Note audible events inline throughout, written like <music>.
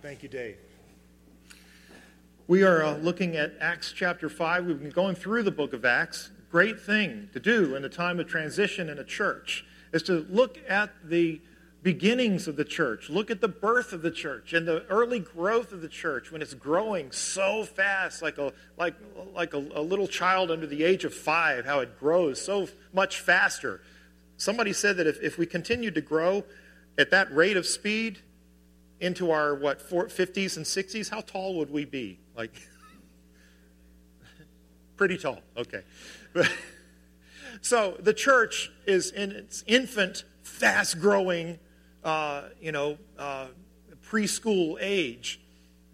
Thank you, Dave. We are uh, looking at Acts chapter 5. We've been going through the book of Acts. Great thing to do in a time of transition in a church is to look at the beginnings of the church, look at the birth of the church and the early growth of the church when it's growing so fast, like a, like, like a, a little child under the age of five, how it grows so much faster. Somebody said that if, if we continued to grow at that rate of speed, into our what 50s and 60s how tall would we be? Like <laughs> pretty tall okay. <laughs> So the church is in its infant fast growing uh, you know uh, preschool age.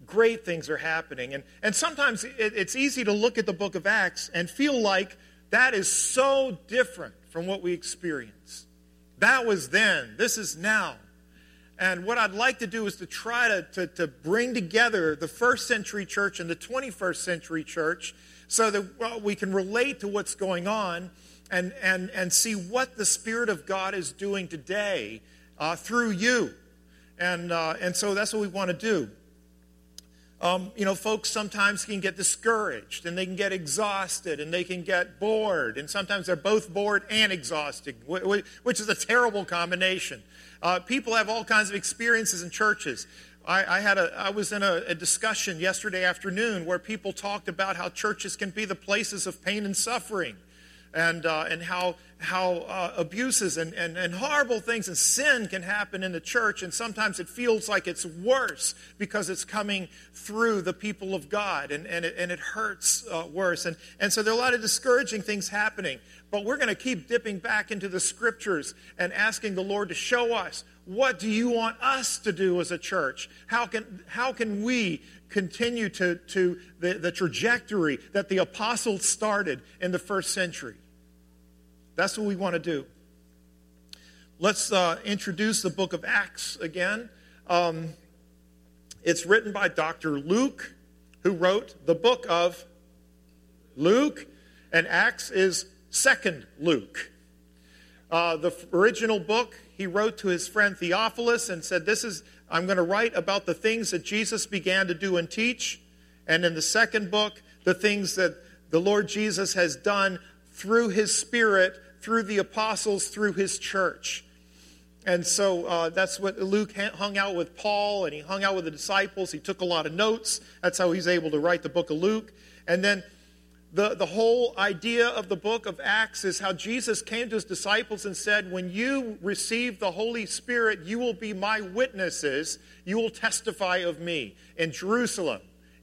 Great things are happening. And, and sometimes it, it's easy to look at the book of acts and feel like that is so different from what we experience. That was then. This is now and what I'd like to do is to try to, to, to, bring together the first century church and the 21st century church so that well, we can relate to what's going on and, and, and see what the Spirit of God is doing today uh, through you. And, uh, and so that's what we want to do. Um, you know, folks sometimes can get discouraged and they can get exhausted and they can get bored. And sometimes they're both bored and exhausted, which is a terrible combination. Uh, people have all kinds of experiences in churches. I, I had a, I was in a, a discussion yesterday afternoon where people talked about how churches can be the places of pain and suffering and, uh, and how, how uh, abuses and, and, and horrible things and sin can happen in the church. And sometimes it feels like it's worse because it's coming through the people of God and, and, it, and it hurts uh, worse. And, and so there are a lot of discouraging things happening. But we're going to keep dipping back into the scriptures and asking the Lord to show us what do you want us to do as a church? How can, how can we continue to, to the, the trajectory that the apostles started in the first century? That's what we want to do. Let's uh, introduce the book of Acts again. Um, it's written by Dr. Luke, who wrote the book of Luke, and Acts is second Luke. Uh, the original book he wrote to his friend Theophilus and said, This is, I'm going to write about the things that Jesus began to do and teach. And in the second book, the things that the Lord Jesus has done through his Spirit through the apostles, through his church. And so uh, that's what Luke hung out with Paul and he hung out with the disciples. He took a lot of notes. That's how he's able to write the book of Luke. And then the, the whole idea of the book of Acts is how Jesus came to his disciples and said, When you receive the Holy Spirit, you will be my witnesses. You will testify of me in Jerusalem,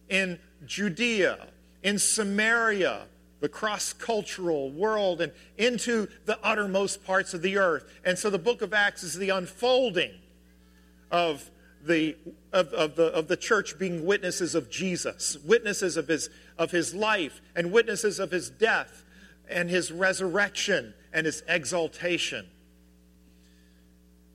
in Judea, in Samaria, the cross cultural world and into the uttermost parts of the earth. And so the book of Acts is the unfolding of the, of, of, the, of the church being witnesses of Jesus, witnesses of his, of his life, and witnesses of his death, and his resurrection, and his exaltation.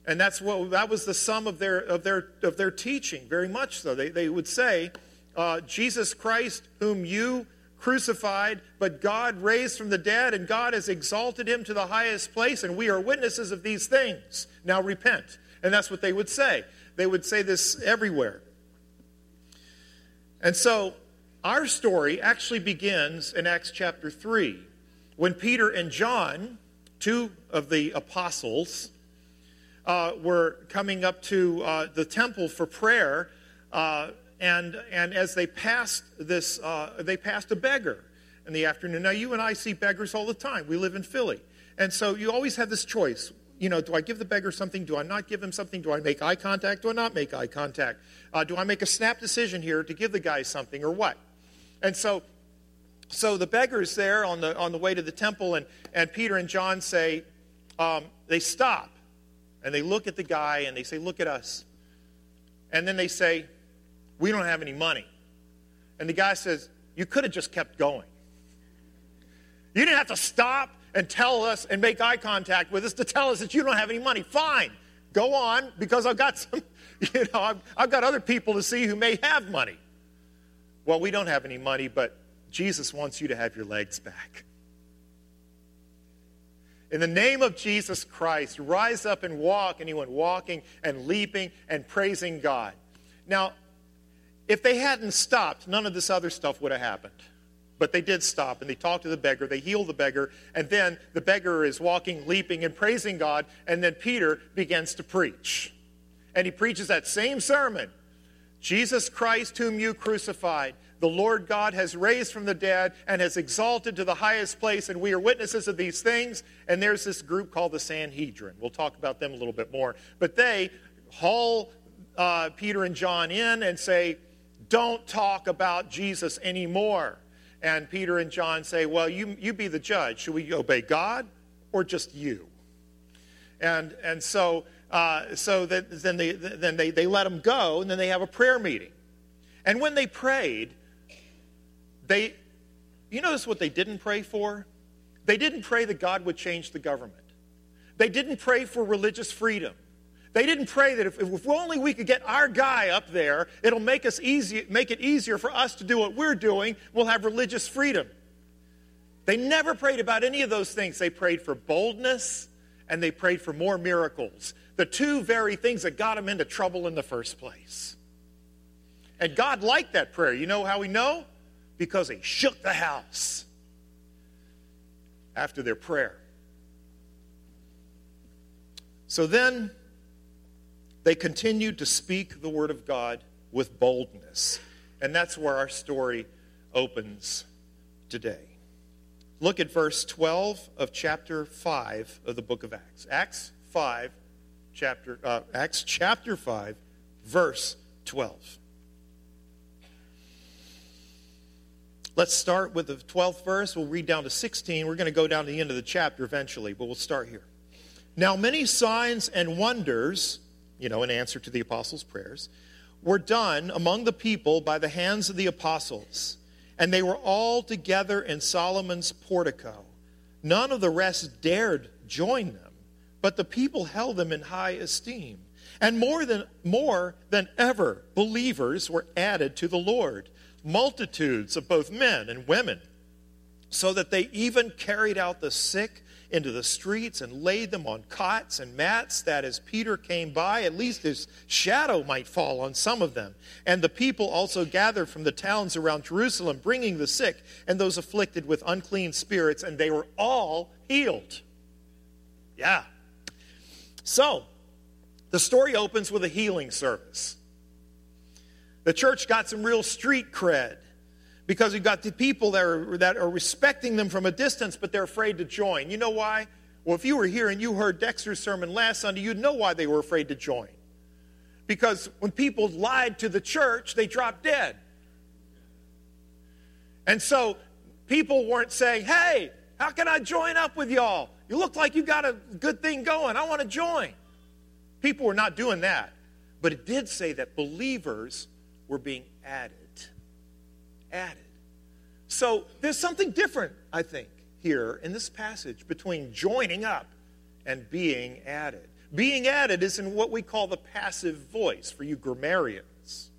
And that's what that was the sum of their of their of their teaching, very much so. They, they would say, uh, Jesus Christ, whom you crucified, but God raised from the dead, and God has exalted him to the highest place, and we are witnesses of these things. Now repent. And that's what they would say. They would say this everywhere. And so our story actually begins in Acts chapter 3 when Peter and John, two of the apostles, uh, were coming up to uh, the temple for prayer. Uh, and, and as they passed this, uh, they passed a beggar in the afternoon. Now, you and I see beggars all the time. We live in Philly. And so you always have this choice. You know, do I give the beggar something? Do I not give him something? Do I make eye contact? Do I not make eye contact? Uh, do I make a snap decision here to give the guy something or what? And so, so the beggar's there on the, on the way to the temple, and, and Peter and John say, um, they stop and they look at the guy and they say, Look at us. And then they say, we don't have any money. And the guy says, You could have just kept going. You didn't have to stop and tell us and make eye contact with us to tell us that you don't have any money. Fine, go on because I've got some, <laughs> you know, I've, I've got other people to see who may have money. Well, we don't have any money, but Jesus wants you to have your legs back. In the name of Jesus Christ, rise up and walk. And he went walking and leaping and praising God. Now, if they hadn't stopped, none of this other stuff would have happened. But they did stop and they talked to the beggar, they heal the beggar, and then the beggar is walking, leaping, and praising God, and then Peter begins to preach. And he preaches that same sermon Jesus Christ, whom you crucified, the Lord God has raised from the dead and has exalted to the highest place, and we are witnesses of these things. And there's this group called the Sanhedrin. We'll talk about them a little bit more. But they haul uh, Peter and John in and say, Don't talk about Jesus anymore. And Peter and John say, Well, you, you be the judge. Should we obey God or just you? And, and so, uh, so that, then, they, then they, they let them go, and then they have a prayer meeting. And when they prayed, they, you notice what they didn't pray for? They didn't pray that God would change the government. They didn't pray for religious freedom. They didn't pray that if, if only we could get our guy up there, it'll make, us easy, make it easier for us to do what we're doing. We'll have religious freedom. They never prayed about any of those things. They prayed for boldness and they prayed for more miracles. The two very things that got them into trouble in the first place. And God liked that prayer. You know how we know? because he shook the house after their prayer. So then they continued to speak the word of God with boldness. And that's where our story opens today. Look at verse 12 of chapter 5 of the book of Acts. Acts 5, chapter, uh, Acts chapter 5, verse 12. Let's start with the 12th verse. We'll read down to 16. We're going to go down to the end of the chapter eventually, but we'll start here. Now, many signs and wonders, you know, in answer to the apostles' prayers, were done among the people by the hands of the apostles, and they were all together in Solomon's portico. None of the rest dared join them, but the people held them in high esteem. And more than, more than ever, believers were added to the Lord multitudes of both men and women, so that they even carried out the sick into the streets and laid them on cots and mats, that as Peter came by, at least his shadow might fall on some of them. And the people also gathered from the towns around Jerusalem, bringing the sick and those afflicted with unclean spirits, and they were all healed. Yeah. So, the story opens with a healing service. The church got some real street cred because you've got the people that are, that are respecting them from a distance, but they're afraid to join. You know why? Well, if you were here and you heard Dexter's sermon last Sunday, you'd know why they were afraid to join. Because when people lied to the church, they dropped dead. And so people weren't saying, hey, how can I join up with y'all? You look like you got a good thing going. I want to join. People were not doing that. But it did say that believers were being added. Added. So there's something different, I think, here in this passage between joining up and being added. Being added is in what we call the passive voice for you grammarians.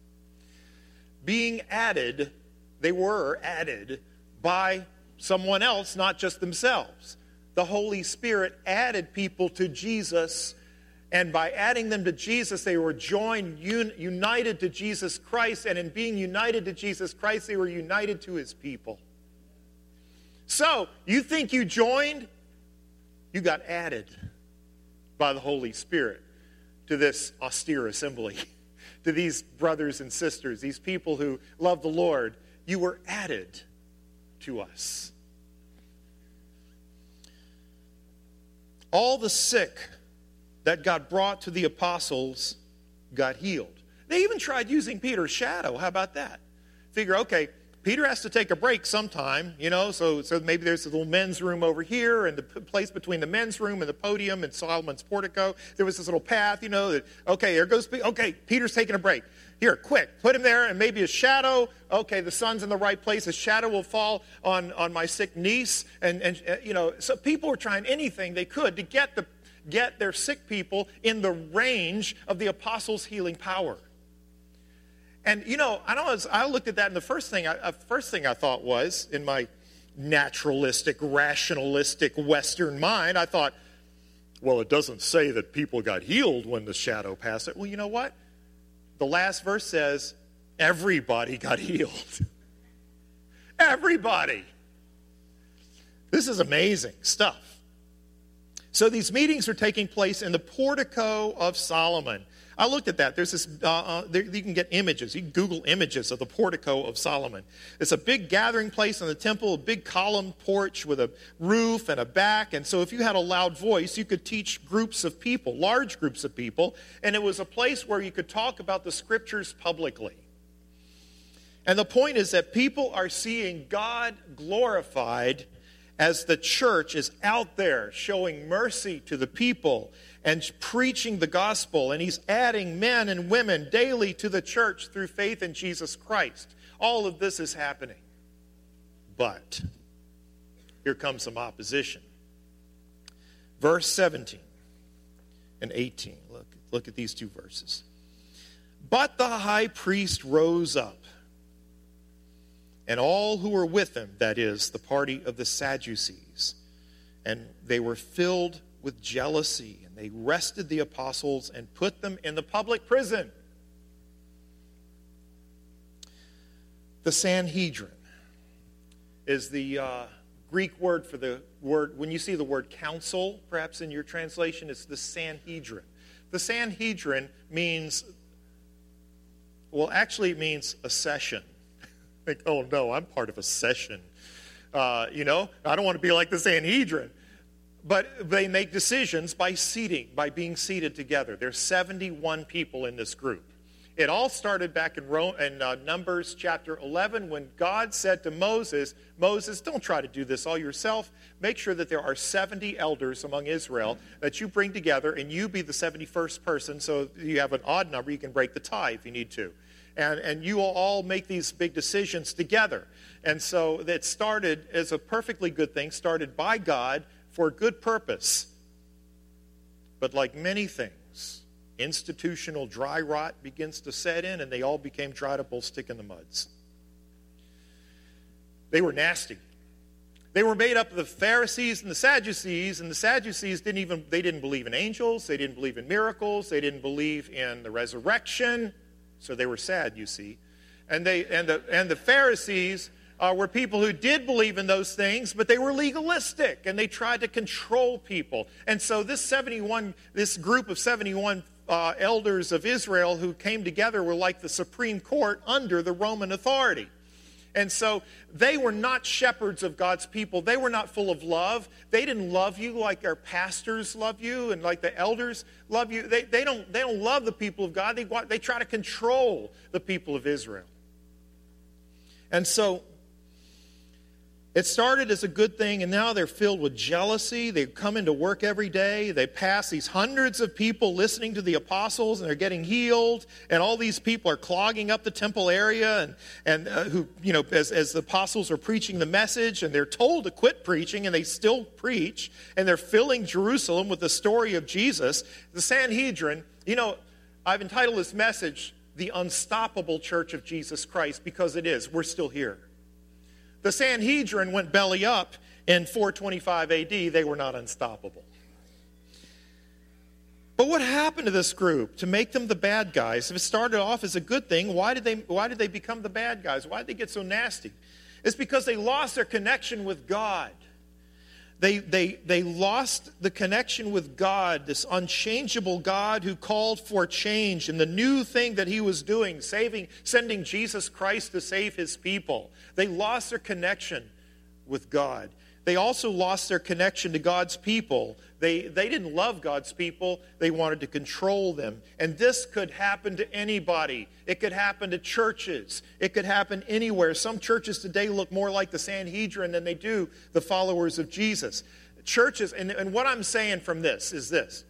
Being added, they were added by someone else, not just themselves. The Holy Spirit added people to Jesus and by adding them to Jesus, they were joined, un, united to Jesus Christ. And in being united to Jesus Christ, they were united to his people. So, you think you joined? You got added by the Holy Spirit to this austere assembly, <laughs> to these brothers and sisters, these people who love the Lord. You were added to us. All the sick that got brought to the apostles got healed. They even tried using Peter's shadow. How about that? Figure, okay, Peter has to take a break sometime, you know, so, so maybe there's a little men's room over here and the place between the men's room and the podium and Solomon's portico. There was this little path, you know, that, okay, there goes, okay, Peter's taking a break. Here, quick, put him there and maybe a shadow. Okay, the sun's in the right place. A shadow will fall on, on my sick niece. And, and, uh, you know, so people were trying anything they could to get the get their sick people in the range of the apostles' healing power. And you know, I know I looked at that, and the first thing, I, uh, first thing I thought was in my naturalistic, rationalistic Western mind, I thought, well, it doesn't say that people got healed when the shadow passed it. Well, you know what? The last verse says, everybody got <laughs> healed. everybody. This is amazing stuff. So these meetings are taking place in the portico of Solomon. I looked at that. There's this, uh, uh, there, you can get images. You can Google images of the portico of Solomon. It's a big gathering place in the temple, a big column porch with a roof and a back. And so if you had a loud voice, you could teach groups of people, large groups of people. And it was a place where you could talk about the scriptures publicly. And the point is that people are seeing God glorified as the church is out there showing mercy to the people and preaching the gospel, and he's adding men and women daily to the church through faith in Jesus Christ. All of this is happening. But here comes some opposition. Verse 17 and 18. Look, look at these two verses. But the high priest rose up, and all who were with him, that is, the party of the Sadducees, and they were filled with jealousy and they arrested the apostles and put them in the public prison. The Sanhedrin is the uh, Greek word for the word, when you see the word council, perhaps in your translation, it's the Sanhedrin. The Sanhedrin means, well, actually, it means a session. Like, oh no, I'm part of a session. Uh, you know, I don't want to be like the Sanhedrin. But they make decisions by seating, by being seated together. There's 71 people in this group. It all started back in, Rome, in uh, Numbers chapter 11 when God said to Moses, Moses, don't try to do this all yourself. Make sure that there are 70 elders among Israel that you bring together, and you be the 71st person so you have an odd number. You can break the tie if you need to. And, and you will all make these big decisions together. And so it started as a perfectly good thing, started by God for good purpose. But like many things, institutional dry rot begins to set in, and they all became dried up old stick in the muds. They were nasty. They were made up of the Pharisees and the Sadducees, and the Sadducees didn't even they didn't believe in angels, they didn't believe in miracles, they didn't believe in the resurrection, so they were sad, you see. And they and the and the Pharisees uh, were people who did believe in those things, but they were legalistic and they tried to control people. And so this 71, this group of 71 uh, elders of Israel who came together were like the Supreme Court under the Roman authority. And so they were not shepherds of God's people. They were not full of love. They didn't love you like our pastors love you and like the elders love you. They, they, don't, they don't love the people of God. They, they try to control the people of Israel. And so it started as a good thing, and now they're filled with jealousy. They come into work every day. They pass these hundreds of people listening to the apostles, and they're getting healed. And all these people are clogging up the temple area, and, and uh, who, you know, as, as the apostles are preaching the message, and they're told to quit preaching, and they still preach, and they're filling Jerusalem with the story of Jesus. The Sanhedrin, you know, I've entitled this message, The Unstoppable Church of Jesus Christ, because it is. We're still here. The Sanhedrin went belly up in 425 AD. They were not unstoppable. But what happened to this group to make them the bad guys? If it started off as a good thing, why did they, why did they become the bad guys? Why did they get so nasty? It's because they lost their connection with God. They, they, they lost the connection with God, this unchangeable God who called for change and the new thing that he was doing, saving, sending Jesus Christ to save his people. They lost their connection with God. They also lost their connection to God's people. They, they didn't love God's people, they wanted to control them. And this could happen to anybody. It could happen to churches, it could happen anywhere. Some churches today look more like the Sanhedrin than they do the followers of Jesus. Churches, and, and what I'm saying from this is this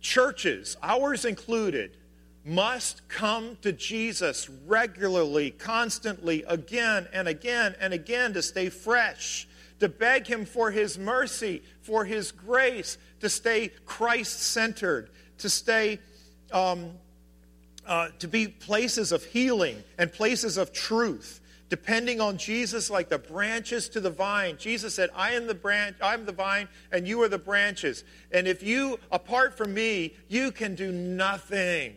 churches, ours included, must come to Jesus regularly, constantly, again and again and again to stay fresh, to beg Him for His mercy, for His grace, to stay Christ centered, to stay. Um, uh, to be places of healing and places of truth, depending on Jesus like the branches to the vine. Jesus said, I am the branch, I'm the vine, and you are the branches. And if you, apart from me, you can do nothing.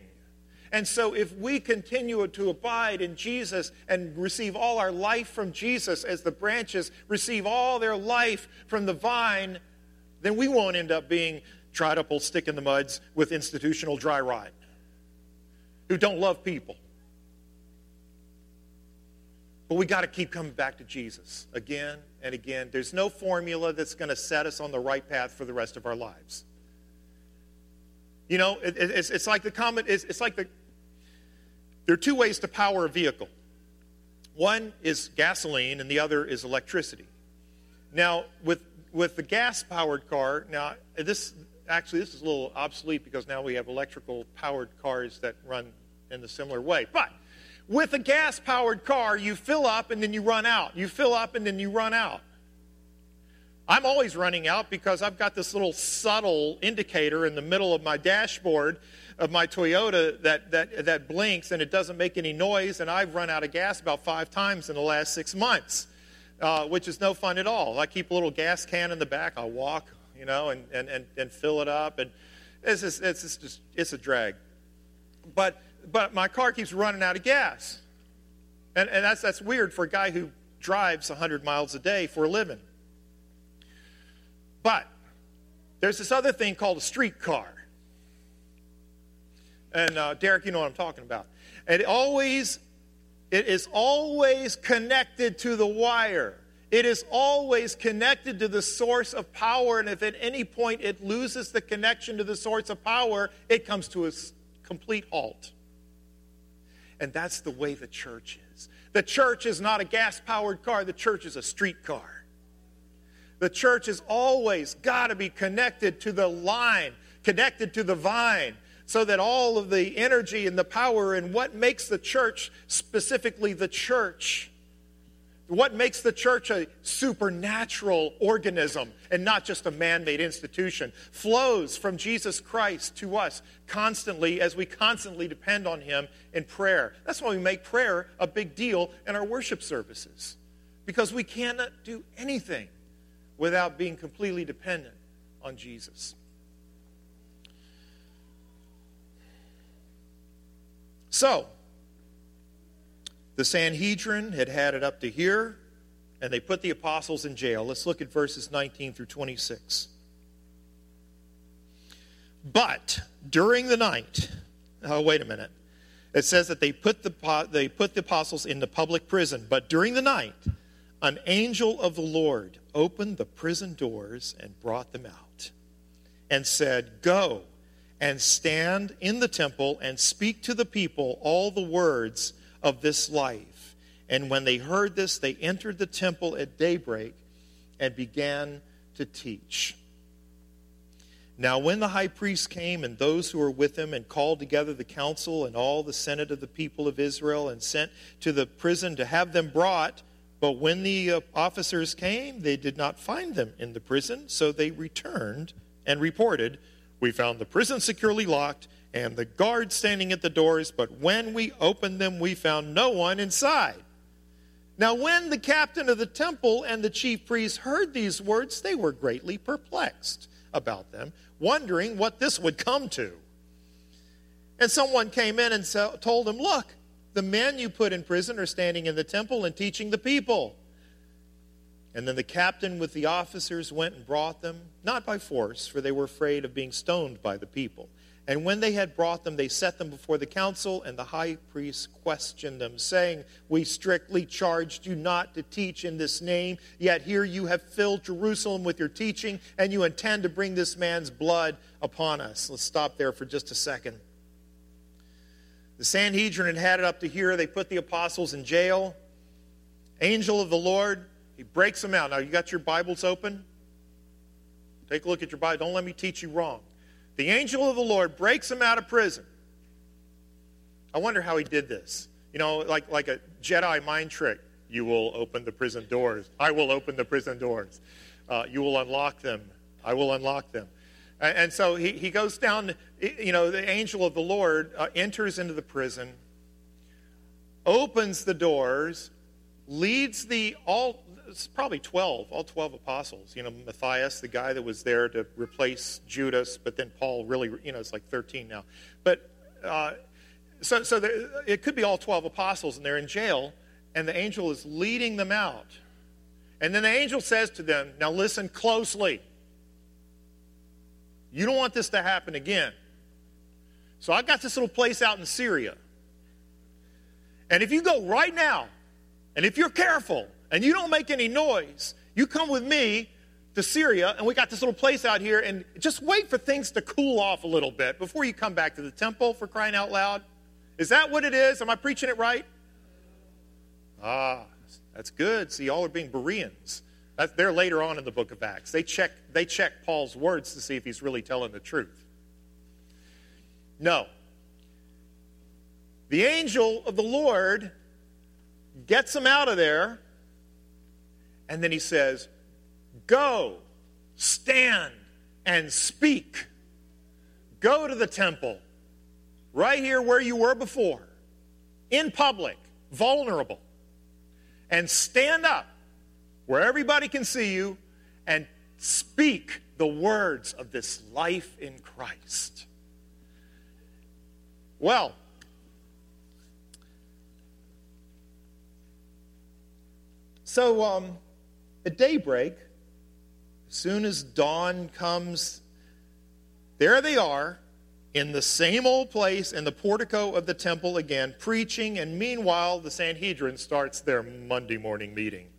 And so, if we continue to abide in Jesus and receive all our life from Jesus as the branches receive all their life from the vine, then we won't end up being tried up old stick in the muds with institutional dry rot who don't love people. But we got to keep coming back to Jesus again and again. There's no formula that's going to set us on the right path for the rest of our lives. You know, it, it's, it's, like the common, it's, it's like the, there are two ways to power a vehicle. One is gasoline and the other is electricity. Now, with, with the gas powered car, now this actually this is a little obsolete because now we have electrical powered cars that run in a similar way. But with a gas powered car, you fill up and then you run out. You fill up and then you run out. I'm always running out because I've got this little subtle indicator in the middle of my dashboard of my Toyota that, that, that blinks and it doesn't make any noise, and I've run out of gas about five times in the last six months, uh, which is no fun at all. I keep a little gas can in the back, I walk, you know, and, and, and, and fill it up, and it's just, it's just it's a drag. But, but my car keeps running out of gas. And, and that's, that's weird for a guy who drives 100 miles a day for a living. But there's this other thing called a streetcar. And uh, Derek, you know what I'm talking about. It always, it is always connected to the wire. It is always connected to the source of power. And if at any point it loses the connection to the source of power, it comes to a complete halt. And that's the way the church is. The church is not a gas powered car, the church is a street car. The church has always got to be connected to the line, connected to the vine, so that all of the energy and the power and what makes the church, specifically the church, what makes the church a supernatural organism and not just a man made institution flows from Jesus Christ to us constantly as we constantly depend on Him in prayer. That's why we make prayer a big deal in our worship services, because we cannot do anything without being completely dependent on Jesus. So, the Sanhedrin had had it up to here, and they put the apostles in jail. Let's look at verses 19 through 26. But during the night, oh, wait a minute. It says that they put the, they put the apostles into public prison, but during the night, an angel of the Lord opened the prison doors and brought them out and said, Go and stand in the temple and speak to the people all the words of this life. And when they heard this, they entered the temple at daybreak and began to teach. Now, when the high priest came and those who were with him and called together the council and all the senate of the people of Israel and sent to the prison to have them brought, but when the uh, officers came, they did not find them in the prison, so they returned and reported, We found the prison securely locked and the guards standing at the doors, but when we opened them, we found no one inside. Now, when the captain of the temple and the chief priests heard these words, they were greatly perplexed about them, wondering what this would come to. And someone came in and told him, Look, the men you put in prison are standing in the temple and teaching the people. And then the captain with the officers went and brought them, not by force, for they were afraid of being stoned by the people. And when they had brought them, they set them before the council, and the high priest questioned them, saying, We strictly charged you not to teach in this name, yet here you have filled Jerusalem with your teaching, and you intend to bring this man's blood upon us. Let's stop there for just a second. The Sanhedrin had had it up to here. They put the apostles in jail. Angel of the Lord, he breaks them out. Now, you got your Bibles open? Take a look at your Bible. Don't let me teach you wrong. The angel of the Lord breaks them out of prison. I wonder how he did this. You know, like, like a Jedi mind trick. You will open the prison doors. I will open the prison doors. Uh, you will unlock them. I will unlock them. And so he, he goes down, you know, the angel of the Lord uh, enters into the prison, opens the doors, leads the all, it's probably 12, all 12 apostles. You know, Matthias, the guy that was there to replace Judas, but then Paul really, you know, it's like 13 now. But uh, so, so there, it could be all 12 apostles, and they're in jail, and the angel is leading them out. And then the angel says to them, Now listen closely. You don't want this to happen again. So I got this little place out in Syria. And if you go right now, and if you're careful, and you don't make any noise, you come with me to Syria, and we got this little place out here, and just wait for things to cool off a little bit before you come back to the temple for crying out loud. Is that what it is? Am I preaching it right? Ah, that's good. See, y'all are being Bereans. They're later on in the book of Acts. They check, they check Paul's words to see if he's really telling the truth. No. The angel of the Lord gets him out of there, and then he says, Go, stand, and speak. Go to the temple, right here where you were before, in public, vulnerable, and stand up where everybody can see you and speak the words of this life in Christ. Well, so um, at daybreak, as soon as dawn comes, there they are in the same old place in the portico of the temple again, preaching, and meanwhile, the Sanhedrin starts their Monday morning meeting.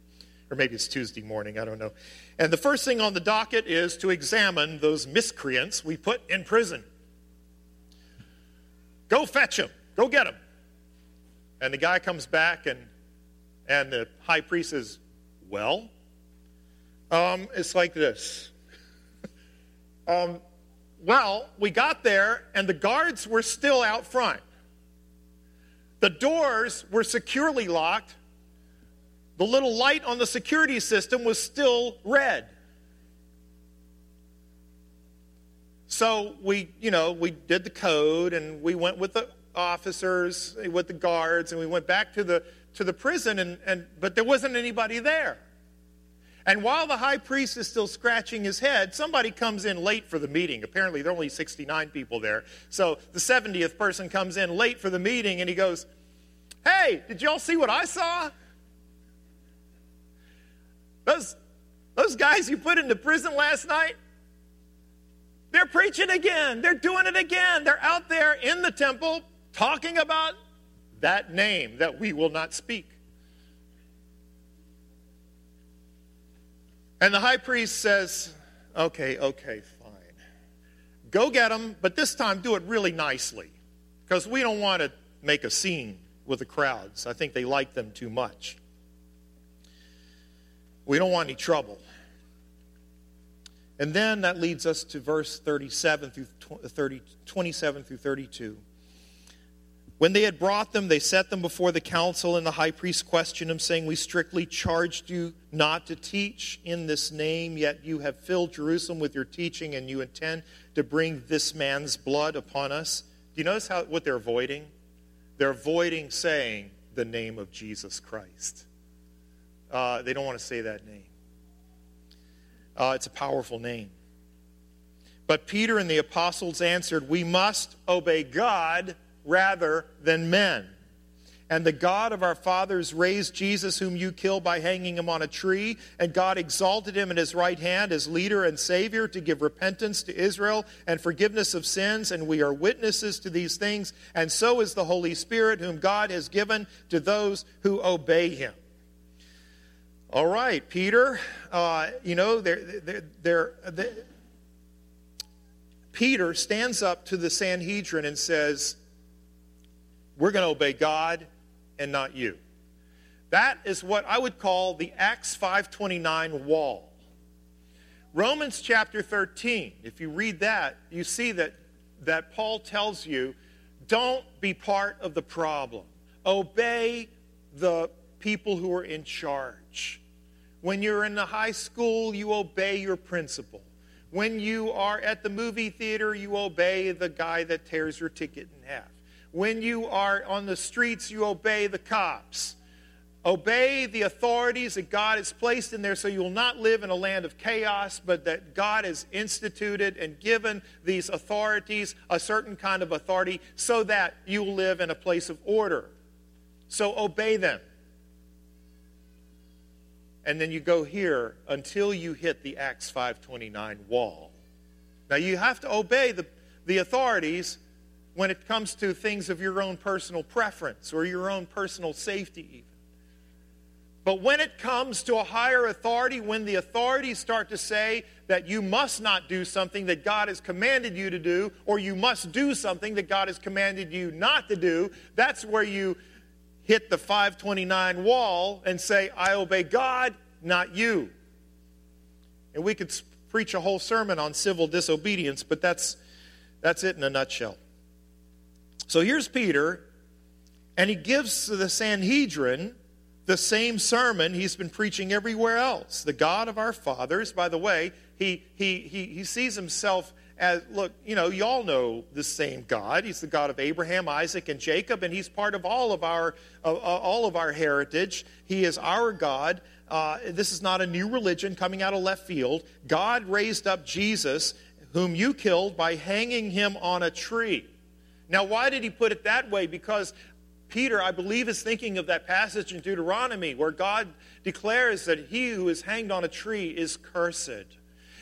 Or maybe it's Tuesday morning, I don't know. And the first thing on the docket is to examine those miscreants we put in prison. Go fetch them, go get them. And the guy comes back, and, and the high priest says, Well, um, it's like this. <laughs> um, well, we got there, and the guards were still out front. The doors were securely locked. The little light on the security system was still red. So we, you know, we did the code and we went with the officers, with the guards, and we went back to the to the prison and, and but there wasn't anybody there. And while the high priest is still scratching his head, somebody comes in late for the meeting. Apparently, there are only 69 people there. So the 70th person comes in late for the meeting and he goes, Hey, did y'all see what I saw? Those, those guys you put into prison last night, they're preaching again. They're doing it again. They're out there in the temple talking about that name that we will not speak. And the high priest says, Okay, okay, fine. Go get them, but this time do it really nicely because we don't want to make a scene with the crowds. I think they like them too much. We don't want any trouble. And then that leads us to verse 37 through uh, 30, 27 through 32. When they had brought them, they set them before the council, and the high priest questioned him, saying, We strictly charged you not to teach in this name, yet you have filled Jerusalem with your teaching, and you intend to bring this man's blood upon us. Do you notice how, what they're avoiding? They're avoiding saying the name of Jesus Christ. Uh, they don't want to say that name. Uh, it's a powerful name. But Peter and the apostles answered, We must obey God rather than men. And the God of our fathers raised Jesus, whom you killed by hanging him on a tree. And God exalted him in his right hand as leader and Savior to give repentance to Israel and forgiveness of sins. And we are witnesses to these things. And so is the Holy Spirit, whom God has given to those who obey him. All right, Peter, uh, you know, they're, they're, they're, Peter stands up to the Sanhedrin and says, we're going to obey God and not you. That is what I would call the Acts 529 wall. Romans chapter 13, if you read that, you see that, that Paul tells you don't be part of the problem. Obey the people who are in charge. When you're in the high school, you obey your principal. When you are at the movie theater, you obey the guy that tears your ticket in half. When you are on the streets, you obey the cops. Obey the authorities that God has placed in there so you will not live in a land of chaos, but that God has instituted and given these authorities a certain kind of authority so that you will live in a place of order. So obey them. And then you go here until you hit the Acts 529 wall. Now you have to obey the, the authorities when it comes to things of your own personal preference or your own personal safety, even. But when it comes to a higher authority, when the authorities start to say that you must not do something that God has commanded you to do, or you must do something that God has commanded you not to do, that's where you hit the 529 wall and say, I obey God, not you. And we could preach a whole sermon on civil disobedience, but that's, that's it in a nutshell. So here's Peter, and he gives the Sanhedrin the same sermon he's been preaching everywhere else. The God of our fathers, by the way, he, he, he, he sees himself as, look, you know, y'all know the same God. He's the God of Abraham, Isaac, and Jacob, and he's part of all of our, uh, all of our heritage. He is our God. Uh, this is not a new religion coming out of left field. God raised up Jesus, whom you killed by hanging him on a tree. Now, why did he put it that way? Because Peter, I believe, is thinking of that passage in Deuteronomy where God declares that he who is hanged on a tree is cursed.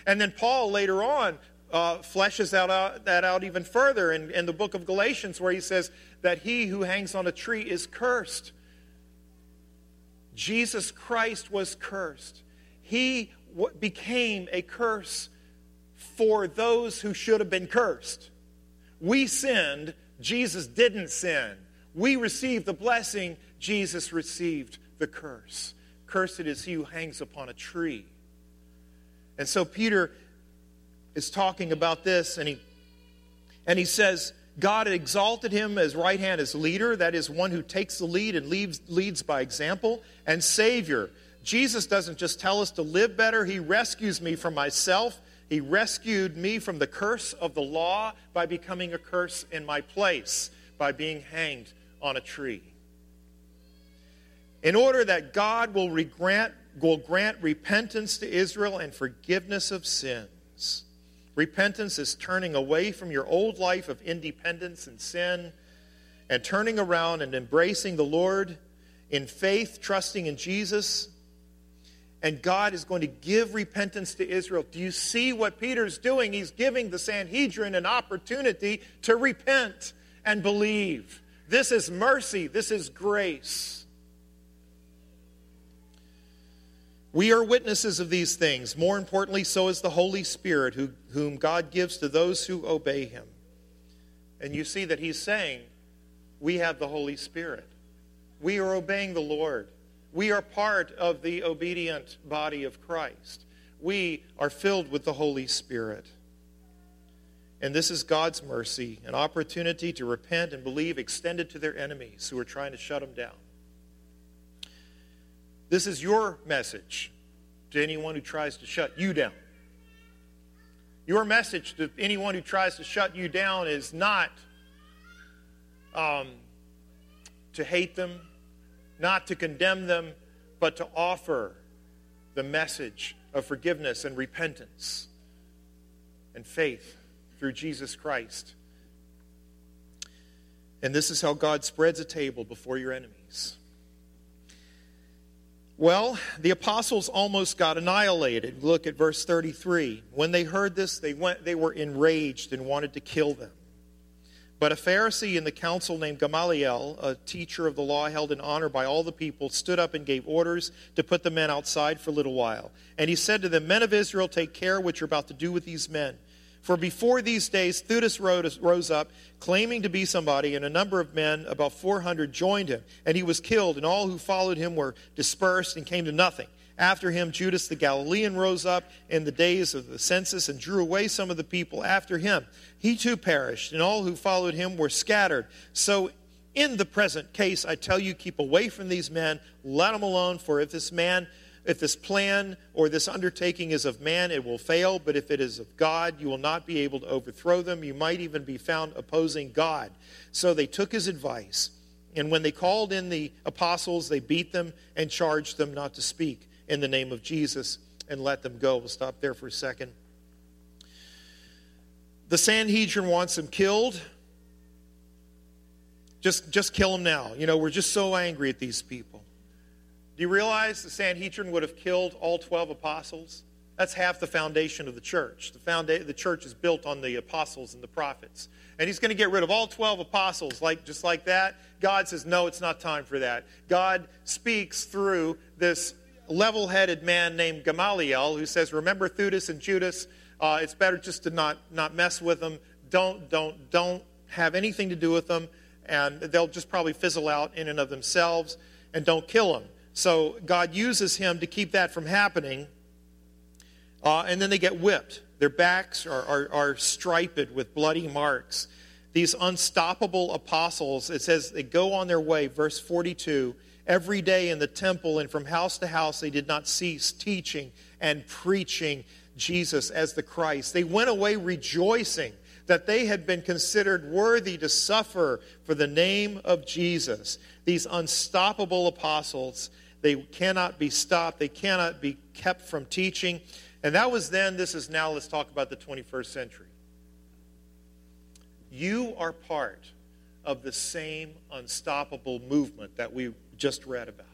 And then Paul later on uh, fleshes out, that out even further in, in the book of Galatians where he says that he who hangs on a tree is cursed. Jesus Christ was cursed. He w- became a curse for those who should have been cursed. We sinned, Jesus didn't sin. We received the blessing, Jesus received the curse. Cursed is he who hangs upon a tree. And so Peter is talking about this, and he, and he says, God exalted him as right hand as leader, that is, one who takes the lead and leads, leads by example, and Savior. Jesus doesn't just tell us to live better, He rescues me from myself. He rescued me from the curse of the law by becoming a curse in my place, by being hanged on a tree. In order that God will grant, will grant repentance to Israel and forgiveness of sins. Repentance is turning away from your old life of independence and sin and turning around and embracing the Lord in faith, trusting in Jesus. And God is going to give repentance to Israel. Do you see what Peter's doing? He's giving the Sanhedrin an opportunity to repent and believe. This is mercy, this is grace. We are witnesses of these things. More importantly, so is the Holy Spirit, who, whom God gives to those who obey him. And you see that he's saying, We have the Holy Spirit. We are obeying the Lord. We are part of the obedient body of Christ. We are filled with the Holy Spirit. And this is God's mercy, an opportunity to repent and believe extended to their enemies who are trying to shut them down. This is your message to anyone who tries to shut you down. Your message to anyone who tries to shut you down is not um, to hate them, not to condemn them, but to offer the message of forgiveness and repentance and faith through Jesus Christ. And this is how God spreads a table before your enemies. Well, the apostles almost got annihilated. Look at verse 33. When they heard this, they went they were enraged and wanted to kill them. But a Pharisee in the council named Gamaliel, a teacher of the law held in honor by all the people, stood up and gave orders to put the men outside for a little while. And he said to them, Men of Israel, take care what you're about to do with these men. For before these days, Theudas rose up, claiming to be somebody, and a number of men, about 400, joined him. And he was killed, and all who followed him were dispersed and came to nothing. After him, Judas the Galilean rose up in the days of the census and drew away some of the people after him. He too perished, and all who followed him were scattered. So, in the present case, I tell you, keep away from these men, let them alone, for if this man if this plan or this undertaking is of man, it will fail, but if it is of God, you will not be able to overthrow them. You might even be found opposing God. So they took his advice And when they called in the apostles, they beat them and charged them not to speak in the name of Jesus and let them go. We'll stop there for a second. The Sanhedrin wants them killed. Just, just kill them now. You know, we're just so angry at these people. Do you realize the Sanhedrin would have killed all 12 apostles? That's half the foundation of the church. The, founda- the church is built on the apostles and the prophets. And he's going to get rid of all 12 apostles like just like that. God says, "No, it's not time for that." God speaks through this level-headed man named Gamaliel who says, "Remember Theudas and Judas? Uh, it's better just to not not mess with them. Don't don't don't have anything to do with them, and they'll just probably fizzle out in and of themselves. And don't kill them." So God uses him to keep that from happening. Uh, and then they get whipped. Their backs are, are, are striped with bloody marks. These unstoppable apostles, it says they go on their way, verse 42. Every day in the temple and from house to house, they did not cease teaching and preaching Jesus as the Christ. They went away rejoicing that they had been considered worthy to suffer for the name of Jesus. These unstoppable apostles, they cannot be stopped, they cannot be kept from teaching. And that was then, this is now. Let's talk about the 21st century. You are part of the same unstoppable movement that we just read about.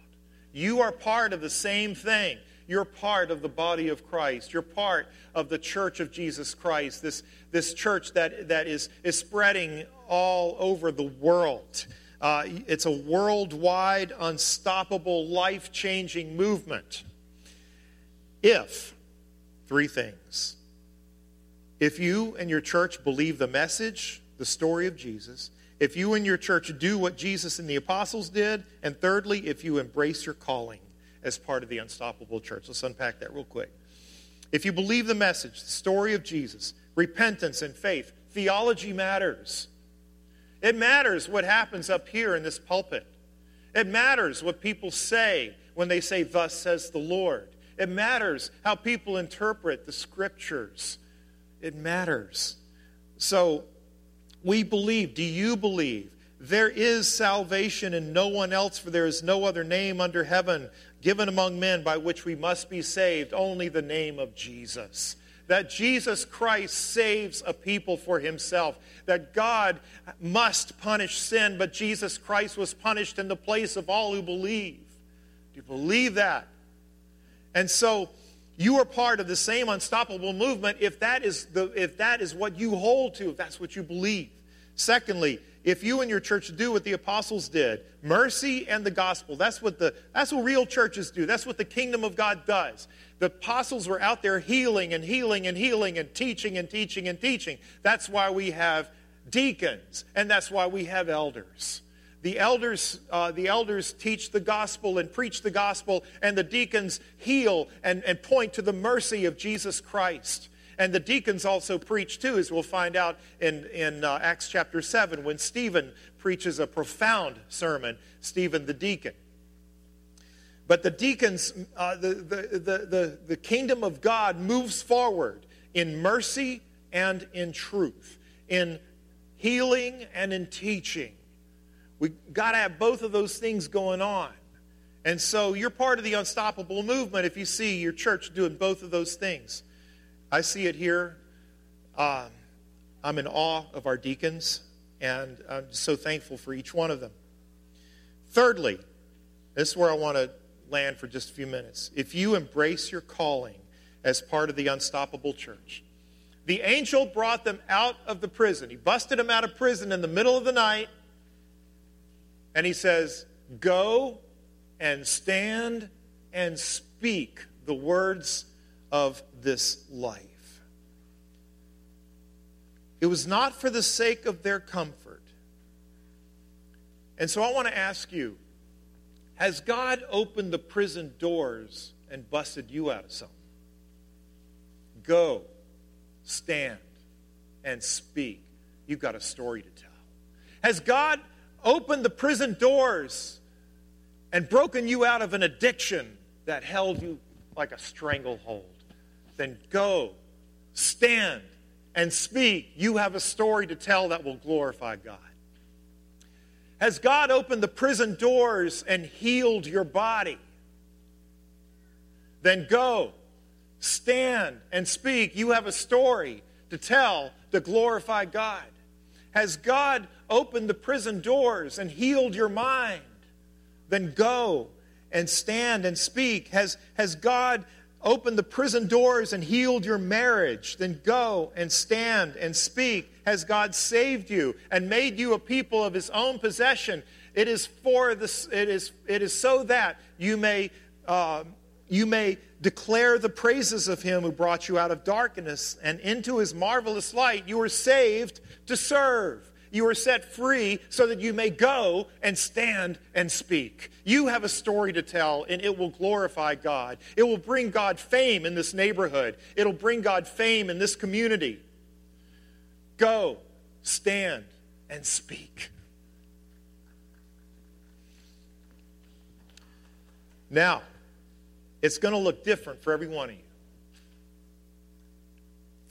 You are part of the same thing. You're part of the body of Christ. You're part of the church of Jesus Christ, this, this church that, that is, is spreading all over the world. Uh, it's a worldwide, unstoppable, life changing movement. If, three things, if you and your church believe the message, the story of Jesus, if you and your church do what Jesus and the apostles did, and thirdly, if you embrace your calling as part of the unstoppable church. Let's unpack that real quick. If you believe the message, the story of Jesus, repentance and faith, theology matters. It matters what happens up here in this pulpit. It matters what people say when they say, Thus says the Lord. It matters how people interpret the scriptures. It matters. So, we believe. Do you believe? There is salvation in no one else, for there is no other name under heaven given among men by which we must be saved, only the name of Jesus that Jesus Christ saves a people for himself, that God must punish sin, but Jesus Christ was punished in the place of all who believe. Do you believe that? And so you are part of the same unstoppable movement if that is, the, if that is what you hold to, if that's what you believe. Secondly, if you and your church do what the apostles did, mercy and the gospel, that's what the that's what real churches do. That's what the kingdom of God does. The apostles were out there healing and healing and healing and teaching and teaching and teaching. That's why we have deacons and that's why we have elders. The elders, uh, the elders teach the gospel and preach the gospel, and the deacons heal and, and point to the mercy of Jesus Christ. And the deacons also preach too, as we'll find out in, in uh, Acts chapter 7 when Stephen preaches a profound sermon, Stephen the deacon. But the deacons, uh, the, the, the, the, kingdom of God moves forward in mercy and in truth, in healing and in teaching. We got to have both of those things going on. And so you're part of the unstoppable movement if you see your church doing both of those things. I see it here. Um, I'm in awe of our deacons, and I'm so thankful for each one of them. Thirdly, this is where I want to land for just a few minutes. If you embrace your calling as part of the unstoppable church, the angel brought them out of the prison. He busted them out of prison in the middle of the night, and he says, Go and stand and speak the words of this life. It was not for the sake of their comfort. And so I want to ask you has God opened the prison doors and busted you out of something? Go, stand, and speak. You've got a story to tell. Has God opened the prison doors and broken you out of an addiction that held you like a stranglehold? Then go, stand, and speak. You have a story to tell that will glorify God. Has God opened the prison doors and healed your body? Then go, stand, and speak. You have a story to tell to glorify God. Has God opened the prison doors and healed your mind? Then go and stand and speak. Has, has God opened the prison doors and healed your marriage? Then go and stand and speak. Has God saved you and made you a people of his own possession? It is for this, it is, it is so that you may, uh, you may declare the praises of him who brought you out of darkness and into his marvelous light. You were saved to serve. You are set free so that you may go and stand and speak. You have a story to tell, and it will glorify God. It will bring God fame in this neighborhood, it'll bring God fame in this community. Go, stand, and speak. Now, it's going to look different for every one of you.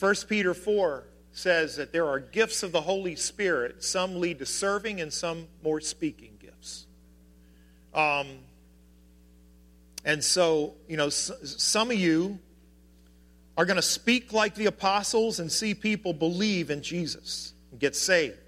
1 Peter 4 says that there are gifts of the Holy Spirit. Some lead to serving and some more speaking gifts. Um, and so, you know, some of you are going to speak like the apostles and see people believe in Jesus and get saved.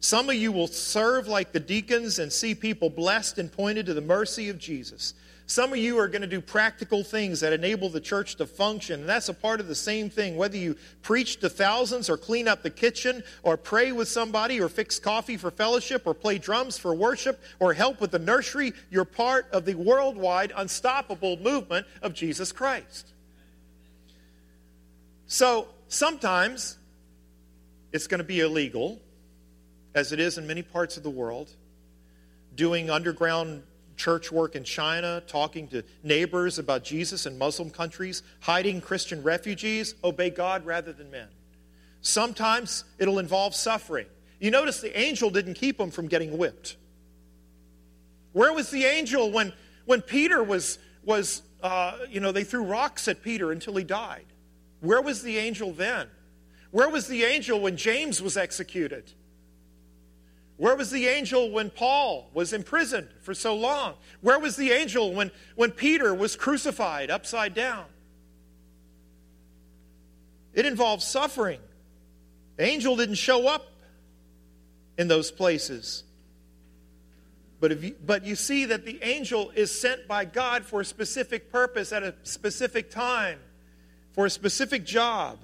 Some of you will serve like the deacons and see people blessed and pointed to the mercy of Jesus. Some of you are going to do practical things that enable the church to function, and that's a part of the same thing. Whether you preach to thousands, or clean up the kitchen, or pray with somebody, or fix coffee for fellowship, or play drums for worship, or help with the nursery, you're part of the worldwide, unstoppable movement of Jesus Christ. So sometimes it's going to be illegal, as it is in many parts of the world, doing underground church work in China, talking to neighbors about Jesus in Muslim countries, hiding Christian refugees, obey God rather than men. Sometimes it'll involve suffering. You notice the angel didn't keep him from getting whipped. Where was the angel when, when Peter was, was uh, you know, they threw rocks at Peter until he died? Where was the angel then? Where was the angel when James was executed? Where was the angel when Paul was imprisoned for so long? Where was the angel when, when Peter was crucified upside down? It involves suffering. The angel didn't show up in those places. But, you, but you see that the angel is sent by God for a specific purpose at a specific time, for a specific job.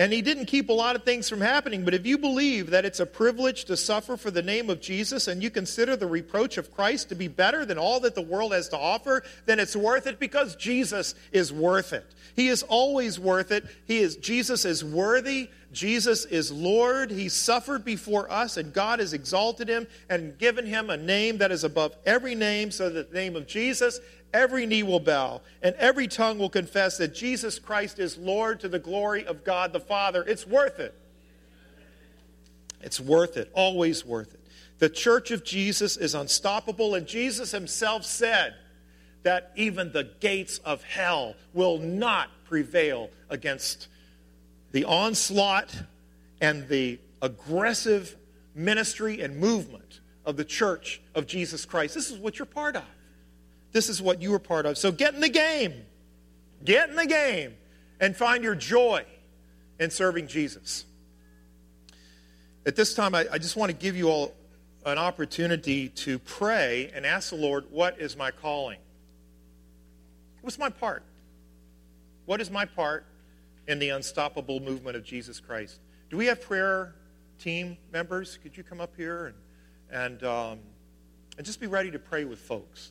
And he didn't keep a lot of things from happening, but if you believe that it's a privilege to suffer for the name of Jesus and you consider the reproach of Christ to be better than all that the world has to offer, then it's worth it because Jesus is worth it. He is always worth it. He is Jesus is worthy. Jesus is Lord. He suffered before us and God has exalted him and given him a name that is above every name so that the name of Jesus every knee will bow and every tongue will confess that Jesus Christ is Lord to the glory of God the Father. It's worth it. It's worth it, always worth it. The church of Jesus is unstoppable, and Jesus himself said that even the gates of hell will not prevail against the onslaught and the aggressive ministry and movement of the church of Jesus Christ. This is what you're part of. This is what you were part of. So get in the game. Get in the game and find your joy in serving Jesus. At this time, I, I just want to give you all an opportunity to pray and ask the Lord, What is my calling? What's my part? What is my part in the unstoppable movement of Jesus Christ? Do we have prayer team members? Could you come up here and, and, um, and just be ready to pray with folks?